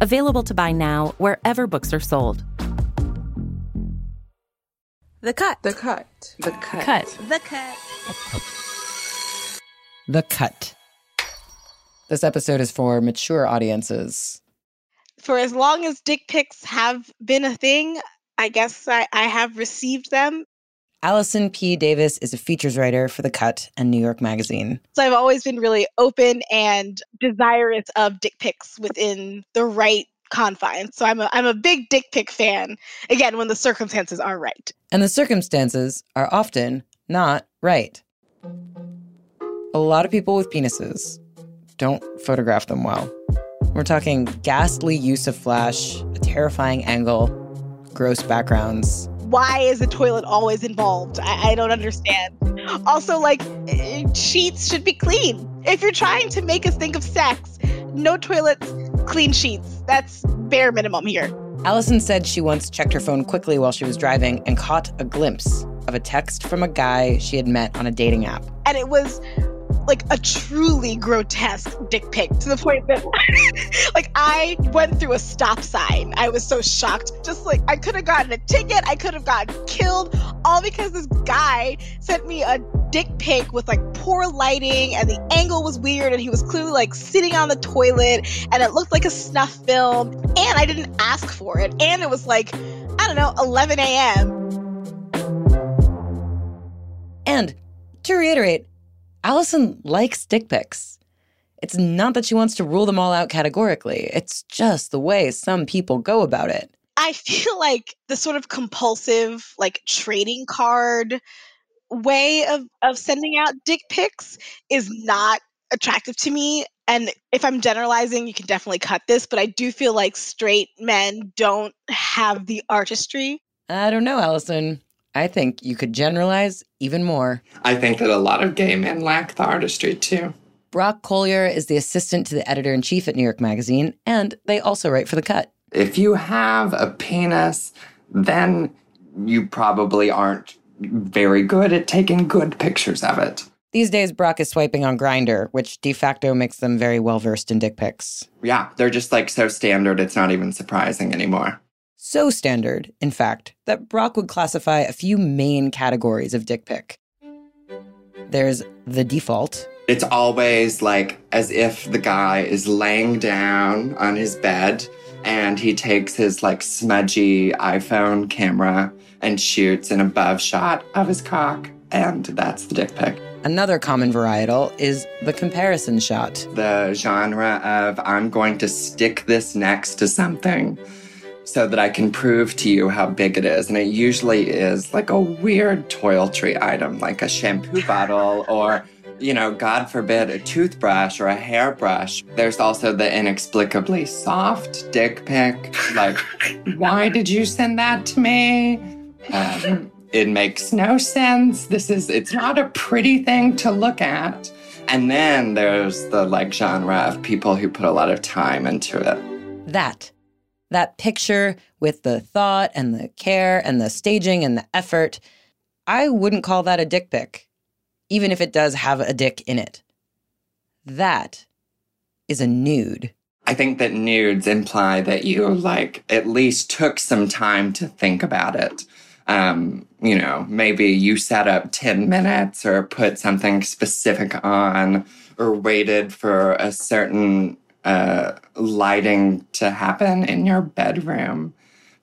Available to buy now wherever books are sold. The cut. The cut. The cut. Cut. The cut. The Cut. This episode is for mature audiences. For as long as dick pics have been a thing, I guess I, I have received them. Allison P. Davis is a features writer for The Cut and New York Magazine. So I've always been really open and desirous of dick pics within the right confines. So I'm a I'm a big dick pic fan. Again, when the circumstances are right. And the circumstances are often not right. A lot of people with penises don't photograph them well. We're talking ghastly use of flash, a terrifying angle, gross backgrounds. Why is the toilet always involved? I, I don't understand. Also, like sheets should be clean. If you're trying to make us think of sex, no toilets, clean sheets. That's bare minimum here. Allison said she once checked her phone quickly while she was driving and caught a glimpse of a text from a guy she had met on a dating app. And it was like a truly grotesque dick pic to the point that like I went through a stop sign. I was so shocked. Just like I could have gotten a ticket, I could have gotten killed, all because this guy sent me a dick pic with like poor lighting and the angle was weird and he was clearly like sitting on the toilet and it looked like a snuff film and I didn't ask for it and it was like I don't know 11 a.m. And to reiterate, Allison likes dick pics. It's not that she wants to rule them all out categorically, it's just the way some people go about it. I feel like the sort of compulsive like trading card way of of sending out dick pics is not attractive to me and if I'm generalizing, you can definitely cut this, but I do feel like straight men don't have the artistry. I don't know, Allison. I think you could generalize even more. I think that a lot of gay men lack the artistry too. Brock Colyar is the assistant to the editor in chief at New York Magazine, and they also write for The Cut. If you have a penis, then you probably aren't very good at taking good pictures of it. These days, Brock is swiping on Grindr, which de facto makes them very well versed in dick pics. Yeah, they're just like so standard, it's not even surprising anymore. So standard, in fact, that Brock would classify a few main categories of dick pic. There's the default, It's always like as if the guy is laying down on his bed and he takes his like smudgy iPhone camera and shoots an above shot of his cock. And that's the dick pic. Another common varietal is the comparison shot. The genre of I'm going to stick this next to something so that I can prove to you how big it is. And it usually is like a weird toiletry item, like a shampoo bottle or, you know, God forbid, a toothbrush or a hairbrush. There's also the inexplicably soft dick pic. Like, why did you send that to me? Um, it makes no sense. This is, it's not a pretty thing to look at. And then there's the like genre of people who put a lot of time into it. That. That picture with the thought and the care and the staging and the effort. I wouldn't call that a dick pic, even if it does have a dick in it. That is a nude. I think that nudes imply that you like at least took some time to think about it. Um, you know, maybe you set up 10 minutes or put something specific on or waited for a certain uh, lighting to happen in your bedroom.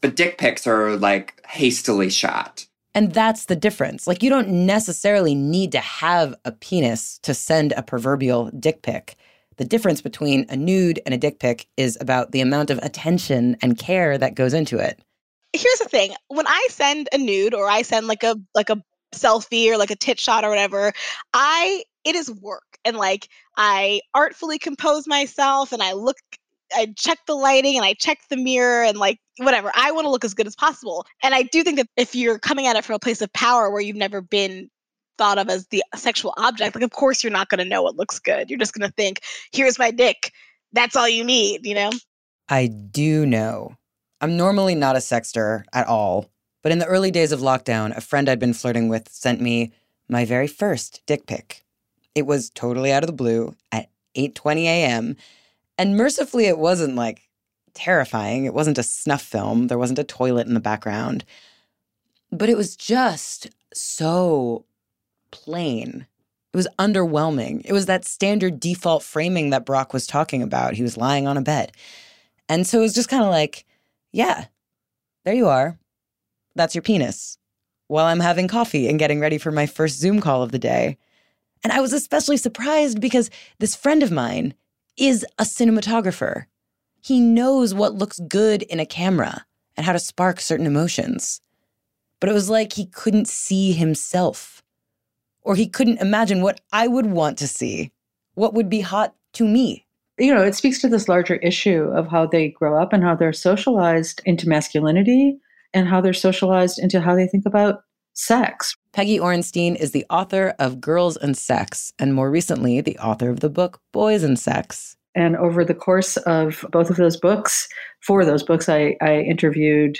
But dick pics are like hastily shot. And that's the difference. Like, you don't necessarily need to have a penis to send a proverbial dick pic. The difference between a nude and a dick pic is about the amount of attention and care that goes into it. Here's the thing: when I send a nude or I send like a like a selfie or like a tit shot or whatever, I it is work and like I artfully compose myself and I look I check the lighting and I check the mirror and like whatever. I want to look as good as possible. And I do think that if you're coming at it from a place of power where you've never been thought of as the sexual object, like of course you're not going to know what looks good. You're just going to think, "Here's my dick." That's all you need, you know? I do know. I'm normally not a sexter at all, but in the early days of lockdown, a friend I'd been flirting with sent me my very first dick pic. It was totally out of the blue at 8:20 a.m. And mercifully it wasn't like terrifying. It wasn't a snuff film. There wasn't a toilet in the background. But it was just so plain. It was underwhelming. It was that standard default framing that Brock was talking about. He was lying on a bed. And so it was just kind of like, yeah, there you are. That's your penis. While I'm having coffee and getting ready for my first Zoom call of the day. And I was especially surprised because this friend of mine is a cinematographer. He knows what looks good in a camera and how to spark certain emotions. But it was like he couldn't see himself, or he couldn't imagine what I would want to see, what would be hot to me. You know, it speaks to this larger issue of how they grow up and how they're socialized into masculinity and how they're socialized into how they think about sex. Peggy Orenstein is the author of Girls and Sex, and more recently, the author of the book Boys and Sex. And over the course of both of those books, for those books, I, I interviewed,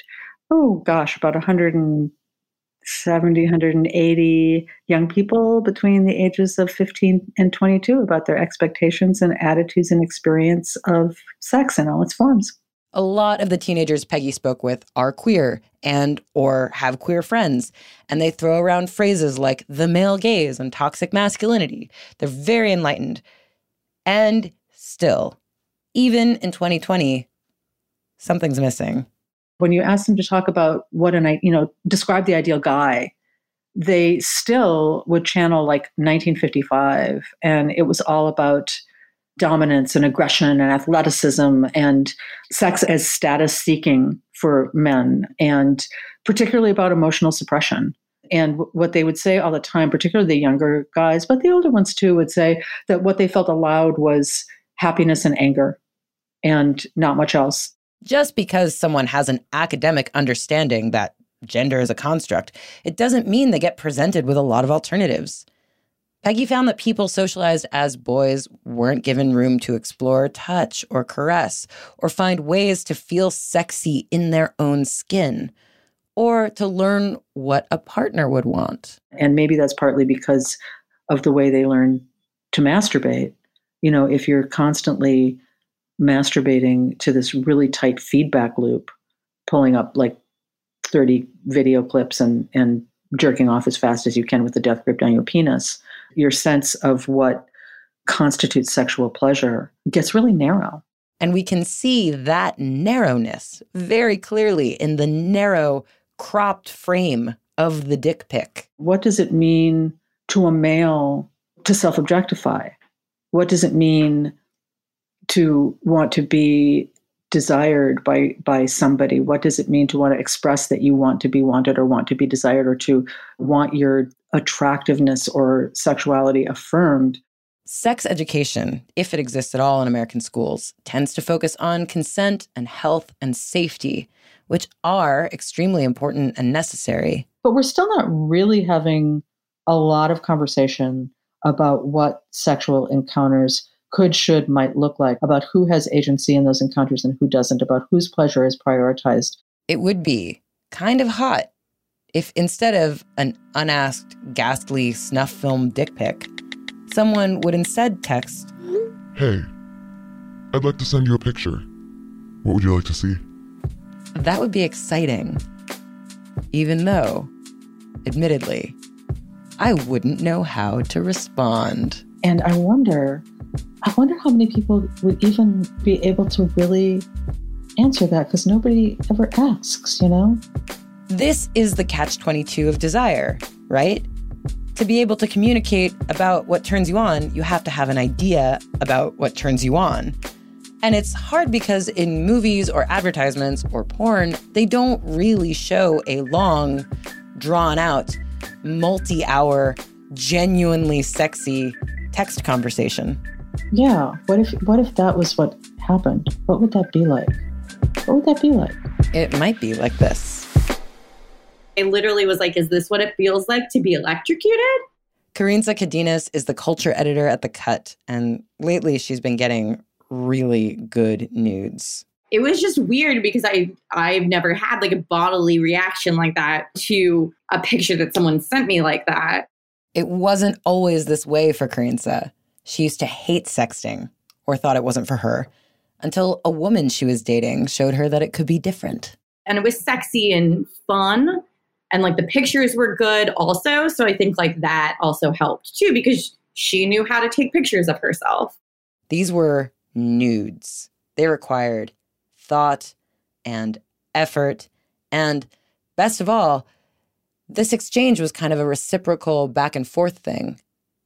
oh gosh, about 170, 180 young people between the ages of 15 and 22 about their expectations and attitudes and experience of sex in all its forms a lot of the teenagers Peggy spoke with are queer and or have queer friends and they throw around phrases like the male gaze and toxic masculinity. They're very enlightened. And still, even in 2020, something's missing. When you ask them to talk about what an you know, describe the ideal guy, they still would channel like 1955 and it was all about dominance and aggression and athleticism and sex as status seeking for men, and particularly about emotional suppression. And what they would say all the time, particularly the younger guys, but the older ones too, would say that what they felt allowed was happiness and anger and not much else. Just because someone has an academic understanding that gender is a construct, it doesn't mean they get presented with a lot of alternatives. Peggy found that people socialized as boys weren't given room to explore touch or caress or find ways to feel sexy in their own skin or to learn what a partner would want. And maybe that's partly because of the way they learn to masturbate. You know, if you're constantly masturbating to this really tight feedback loop, pulling up like 30 video clips and, and jerking off as fast as you can with the death grip down your penis, your sense of what constitutes sexual pleasure gets really narrow. And we can see that narrowness very clearly in the narrow, cropped frame of the dick pic. What does it mean to a male to self objectify? What does it mean to want to be desired by by somebody? What does it mean to want to express that you want to be wanted or want to be desired or to want your attractiveness or sexuality affirmed? Sex education if it exists at all in american schools tends to focus on consent and health and safety which are extremely important and necessary. But we're still not really having a lot of conversation about what sexual encounters could, should, might look like about who has agency in those encounters and who doesn't, about whose pleasure is prioritized. It would be kind of hot if instead of an unasked, ghastly snuff film dick pic, someone would instead text, Hey, I'd like to send you a picture. What would you like to see? That would be exciting. Even though, admittedly, I wouldn't know how to respond. And I wonder I wonder how many people would even be able to really answer that because nobody ever asks, you know? This is the catch 22 of desire, right? To be able to communicate about what turns you on, you have to have an idea about what turns you on. And it's hard because in movies or advertisements or porn, they don't really show a long, drawn out, multi hour, genuinely sexy text conversation. Yeah. What if what if that was what happened? What would that be like? What would that be like? It might be like this. I literally was like, is this what it feels like to be electrocuted? Kerensa Cadenas is the culture editor at The Cut, and lately she's been getting really good nudes. It was just weird because I I've never had like a bodily reaction like that to a picture that someone sent me like that. It wasn't always this way for Kerensa. She used to hate sexting or thought it wasn't for her until a woman she was dating showed her that it could be different. And it was sexy and fun and like the pictures were good also, so I think like that also helped too because she knew how to take pictures of herself. These were nudes. They required thought and effort. And best of all, this exchange was kind of a reciprocal back and forth thing.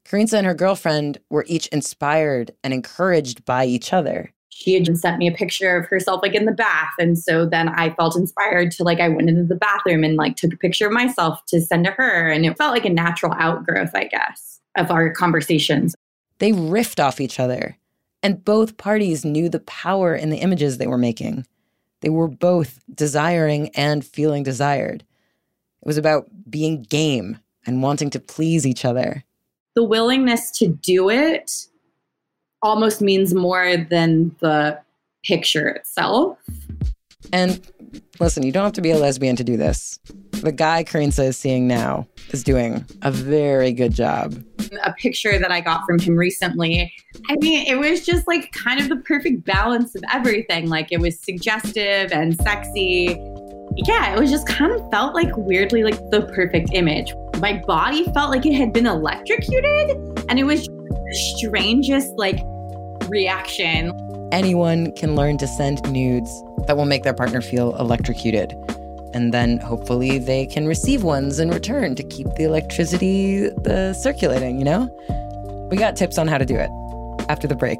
Kerensa and her girlfriend were each inspired and encouraged by each other. She had just sent me a picture of herself like in the bath. And so then I felt inspired to like, I went into the bathroom and like took a picture of myself to send to her. And it felt like a natural outgrowth, I guess, of our conversations. They riffed off each other, and both parties knew the power in the images they were making. They were both desiring and feeling desired. It was about being game and wanting to please each other. The willingness to do it almost means more than the picture itself. And listen, you don't have to be a lesbian to do this. The guy Kerensa is seeing now is doing a very good job. A picture that I got from him recently, I mean, it was just like kind of the perfect balance of everything. Like it was suggestive and sexy. Yeah, it was just kind of felt like weirdly like the perfect image. My body felt like it had been electrocuted, and it was the strangest like reaction. Anyone can learn to send nudes that will make their partner feel electrocuted. And then hopefully they can receive ones in return to keep the electricity uh, circulating, you know? We got tips on how to do it after the break.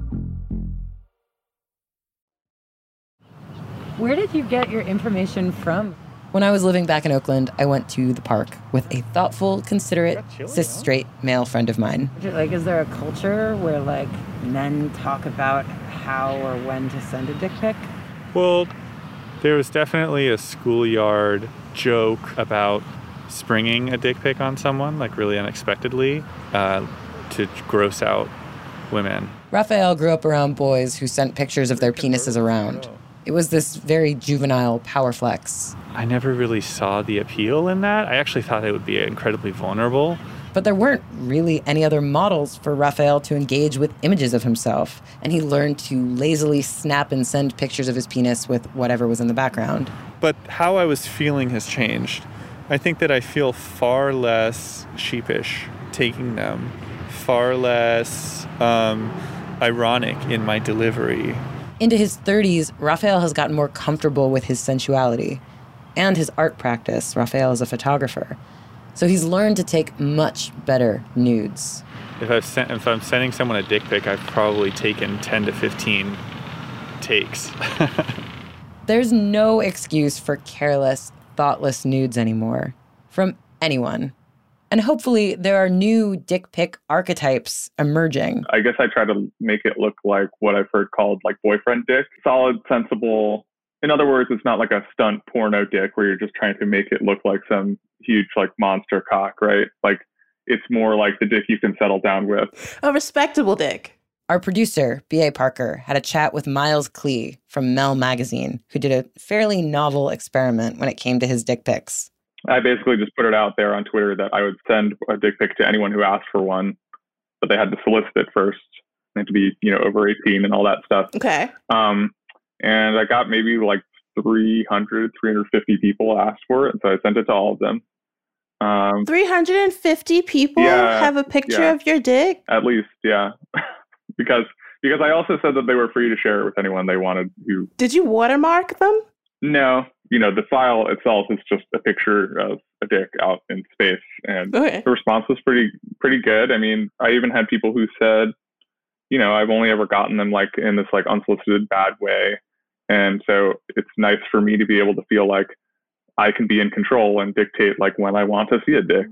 Where did you get your information from? When I was living back in Oakland, I went to the park with a thoughtful, considerate, cis straight male friend of mine. Like, is there a culture where, like, men talk about how or when to send a dick pic? Well, there was definitely a schoolyard joke about springing a dick pic on someone, like really unexpectedly, uh, to gross out women. Raphael grew up around boys who sent pictures of their penises around. It was this very juvenile power flex. I never really saw the appeal in that. I actually thought it would be incredibly vulnerable. But there weren't really any other models for Raphael to engage with images of himself, and he learned to lazily snap and send pictures of his penis with whatever was in the background. But how I was feeling has changed. I think that I feel far less sheepish taking them, far less um, ironic in my delivery. Into his 30s, Raphael has gotten more comfortable with his sensuality and his art practice. Raphael is a photographer. So he's learned to take much better nudes. If, I've sent, if I'm sending someone a dick pic, I've probably taken 10 to 15 takes. There's no excuse for careless, thoughtless nudes anymore from anyone. And hopefully, there are new dick pic archetypes emerging. I guess I try to make it look like what I've heard called like boyfriend dick. Solid, sensible, in other words, it's not like a stunt porno dick where you're just trying to make it look like some huge like monster cock, right? Like it's more like the dick you can settle down with. A respectable dick. Our producer, B.A. Parker, had a chat with Miles Klee from Mel Magazine, who did a fairly novel experiment when it came to his dick pics. I basically just put it out there on Twitter that I would send a dick pic to anyone who asked for one, but they had to solicit it first. They had to be, you know, over 18 and all that stuff. Okay. Um, and I got maybe like 300, 350 people asked for it. So I sent it to all of them. Um, 350 people Yeah, have a picture yeah. of your dick? at least, yeah. because because I also said that they were free to share it with anyone they wanted who Did you watermark them? No, you know, the file itself is just a picture of a dick out in space and Okay. the response was pretty pretty good. I mean, I even had people who said, you know, I've only ever gotten them like in this like unsolicited bad way. And so it's nice for me to be able to feel like I can be in control and dictate like when I want to see a dick.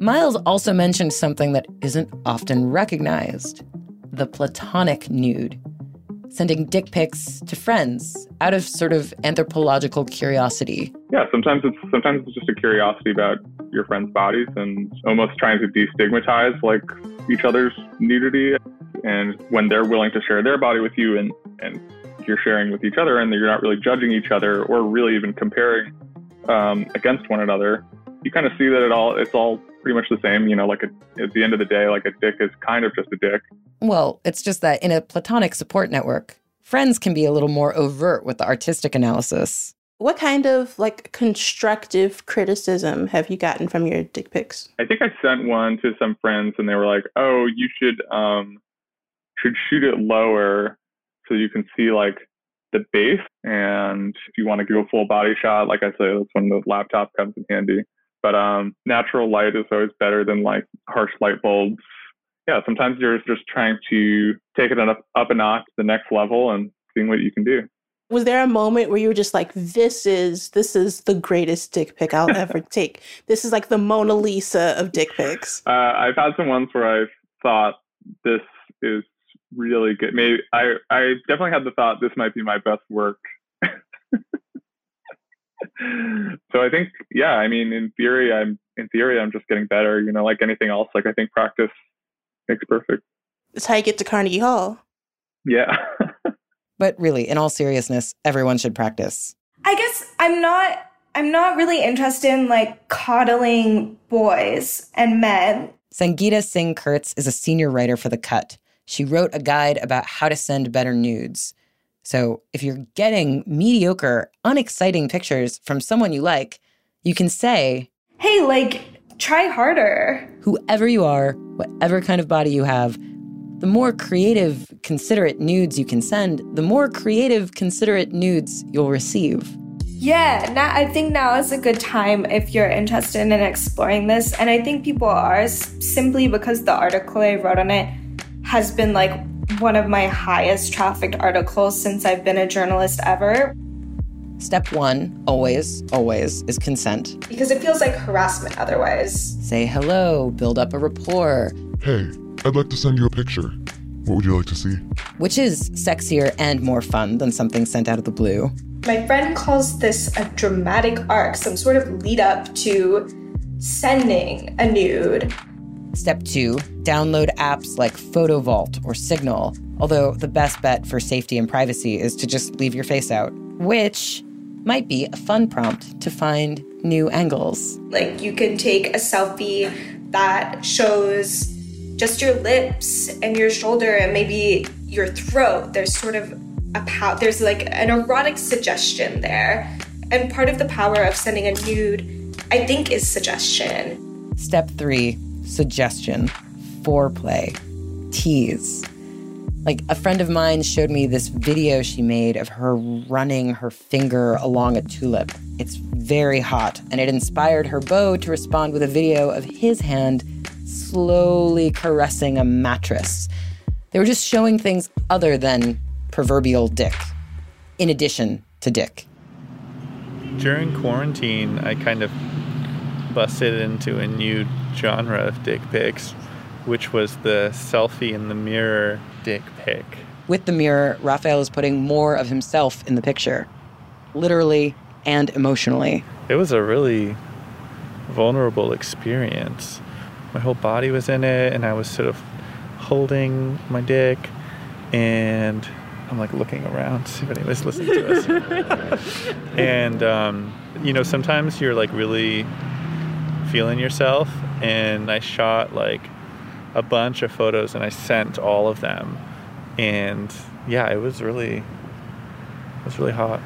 Miles also mentioned something that isn't often recognized the platonic nude. Sending dick pics to friends out of sort of anthropological curiosity. Yeah, sometimes it's sometimes it's just a curiosity about your friends' bodies and almost trying to destigmatize like each other's nudity. And when they're willing to share their body with you and, and you're sharing with each other and you're not really judging each other or really even comparing um, against one another, you kind of see that it all it's all pretty much the same. You know, like a, at the end of the day, like a dick is kind of just a dick. Well, it's just that in a platonic support network, friends can be a little more overt with the artistic analysis. What kind of like constructive criticism have you gotten from your dick pics? I think I sent one to some friends and they were like, "Oh, you should um should shoot it lower so you can see like the base and if you want to do a full body shot, like I say, that's when the laptop comes in handy. But um natural light is always better than like harsh light bulbs. Yeah, sometimes you're just trying to take it up, up a notch to the next level and seeing what you can do. Was there a moment where you were just like, this is this is the greatest dick pic I'll ever take? This is like the Mona Lisa of dick pics. Uh, I've had some ones where I've thought this is really good. Maybe I I definitely had the thought this might be my best work. so I think yeah, I mean in theory I'm in theory I'm just getting better, you know, like anything else. Like I think practice makes perfect. That's how you get to Carnegie Hall. Yeah. But really, in all seriousness, everyone should practice. I guess I'm not I'm not really interested in like coddling boys and men. Sangeeta Singh Kurtz is a senior writer for The Cut. She wrote a guide about how to send better nudes. So if you're getting mediocre, unexciting pictures from someone you like, you can say, Hey, like try harder. whoever you are, whatever kind of body you have, the more creative, considerate nudes you can send, the more creative, considerate nudes you'll receive. Yeah, now I think now is a good time if you're interested in exploring this. And I think people are simply because the article I wrote on it has been like one of my highest trafficked articles since I've been a journalist ever. Step one, always, always, is consent. Because it feels like harassment otherwise. Say hello, build up a rapport, Hey, I'd like to send you a picture. What would you like to see? which is sexier and more fun than something sent out of the blue. My friend calls this a dramatic arc, some sort of lead up to sending a nude. Step two, download apps like Photo Vault or Signal, although the best bet for safety and privacy is to just leave your face out, which might be a fun prompt to find new angles. Like you can take a selfie that shows just your lips and your shoulder and maybe your throat. There's sort of a pow- there's like an erotic suggestion there. And part of the power of sending a nude, I think, is suggestion. Step three, suggestion, foreplay, tease. Like a friend of mine showed me this video she made of her running her finger along a tulip. It's very hot, and it inspired her beau to respond with a video of his hand slowly caressing a mattress. They were just showing things other than proverbial dick, in addition to dick. During quarantine, I kind of busted into a new genre of dick pics, which was the selfie in the mirror dick pic. With the mirror, Rafael is putting more of himself in the picture, literally and emotionally. It was a really vulnerable experience. My whole body was in it, and I was sort of holding my dick, and I'm like looking around to see if anybody's listening to us. and um, you know, sometimes you're like really feeling yourself, and I shot like a bunch of photos, and I sent all of them, and yeah, it was really, it was really hot.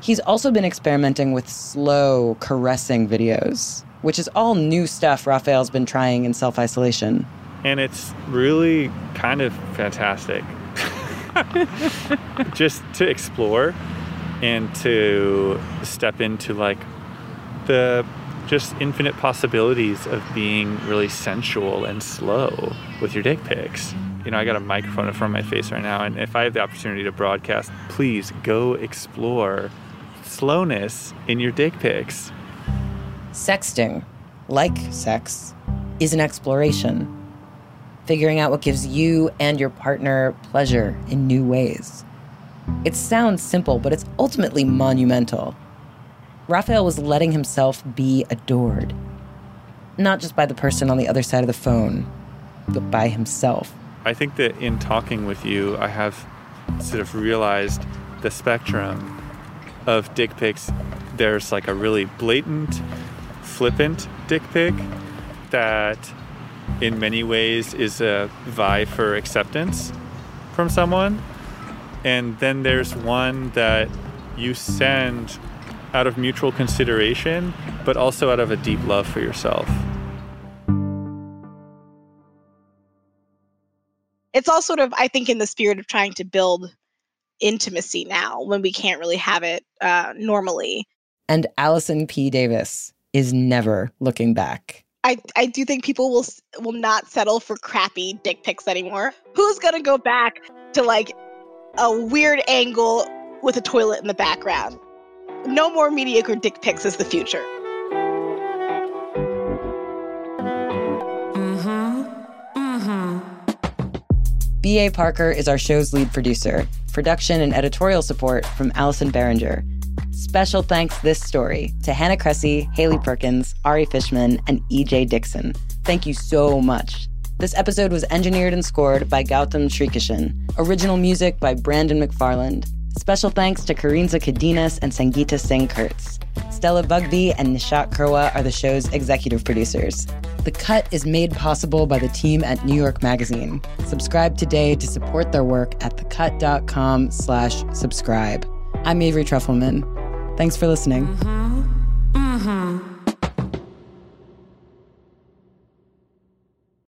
He's also been experimenting with slow, caressing videos, which is all new stuff Rafael's been trying in self isolation. And it's really kind of fantastic. Just to explore and to step into like the just infinite possibilities of being really sensual and slow with your dick pics. You know, I got a microphone in front of my face right now, and if I have the opportunity to broadcast, please go explore slowness in your dick pics. Sexting, like sex, is an exploration. Figuring out what gives you and your partner pleasure in new ways. It sounds simple, but it's ultimately monumental. Rafael was letting himself be adored. Not just by the person on the other side of the phone, but by himself. I think that in talking with you, I have sort of realized the spectrum of dick pics. There's like a really blatant, flippant dick pic that, in many ways, is a vie for acceptance from someone. And then there's one that you send out of mutual consideration, but also out of a deep love for yourself. It's all sort of, I think, in the spirit of trying to build intimacy now when we can't really have it uh, normally. And Allison P. Davis is never looking back. I, I do think people will will not settle for crappy dick pics anymore. Who's gonna go back to like a weird angle with a toilet in the background? No more mediocre dick pics is the future. Mm-hmm. Mm-hmm. B.A. Parker is our show's lead producer. Production and editorial support from Allison Behringer. Special thanks this story to Hannah Cressy, Haley Perkins, Ari Fishman, and E.J. Dickson. Thank you so much. This episode was engineered and scored by Gautam Srikishan. Original music by Brandon McFarland. Special thanks to Kerensa Cadenas and Sangeeta Singh Kurtz. Stella Bugbee and Nishat Kurwa are the show's executive producers. The Cut is made possible by the team at New York Magazine. Subscribe today to support their work at thecut.com slash subscribe. I'm Avery Trufelman. Thanks for listening. Mm-hmm.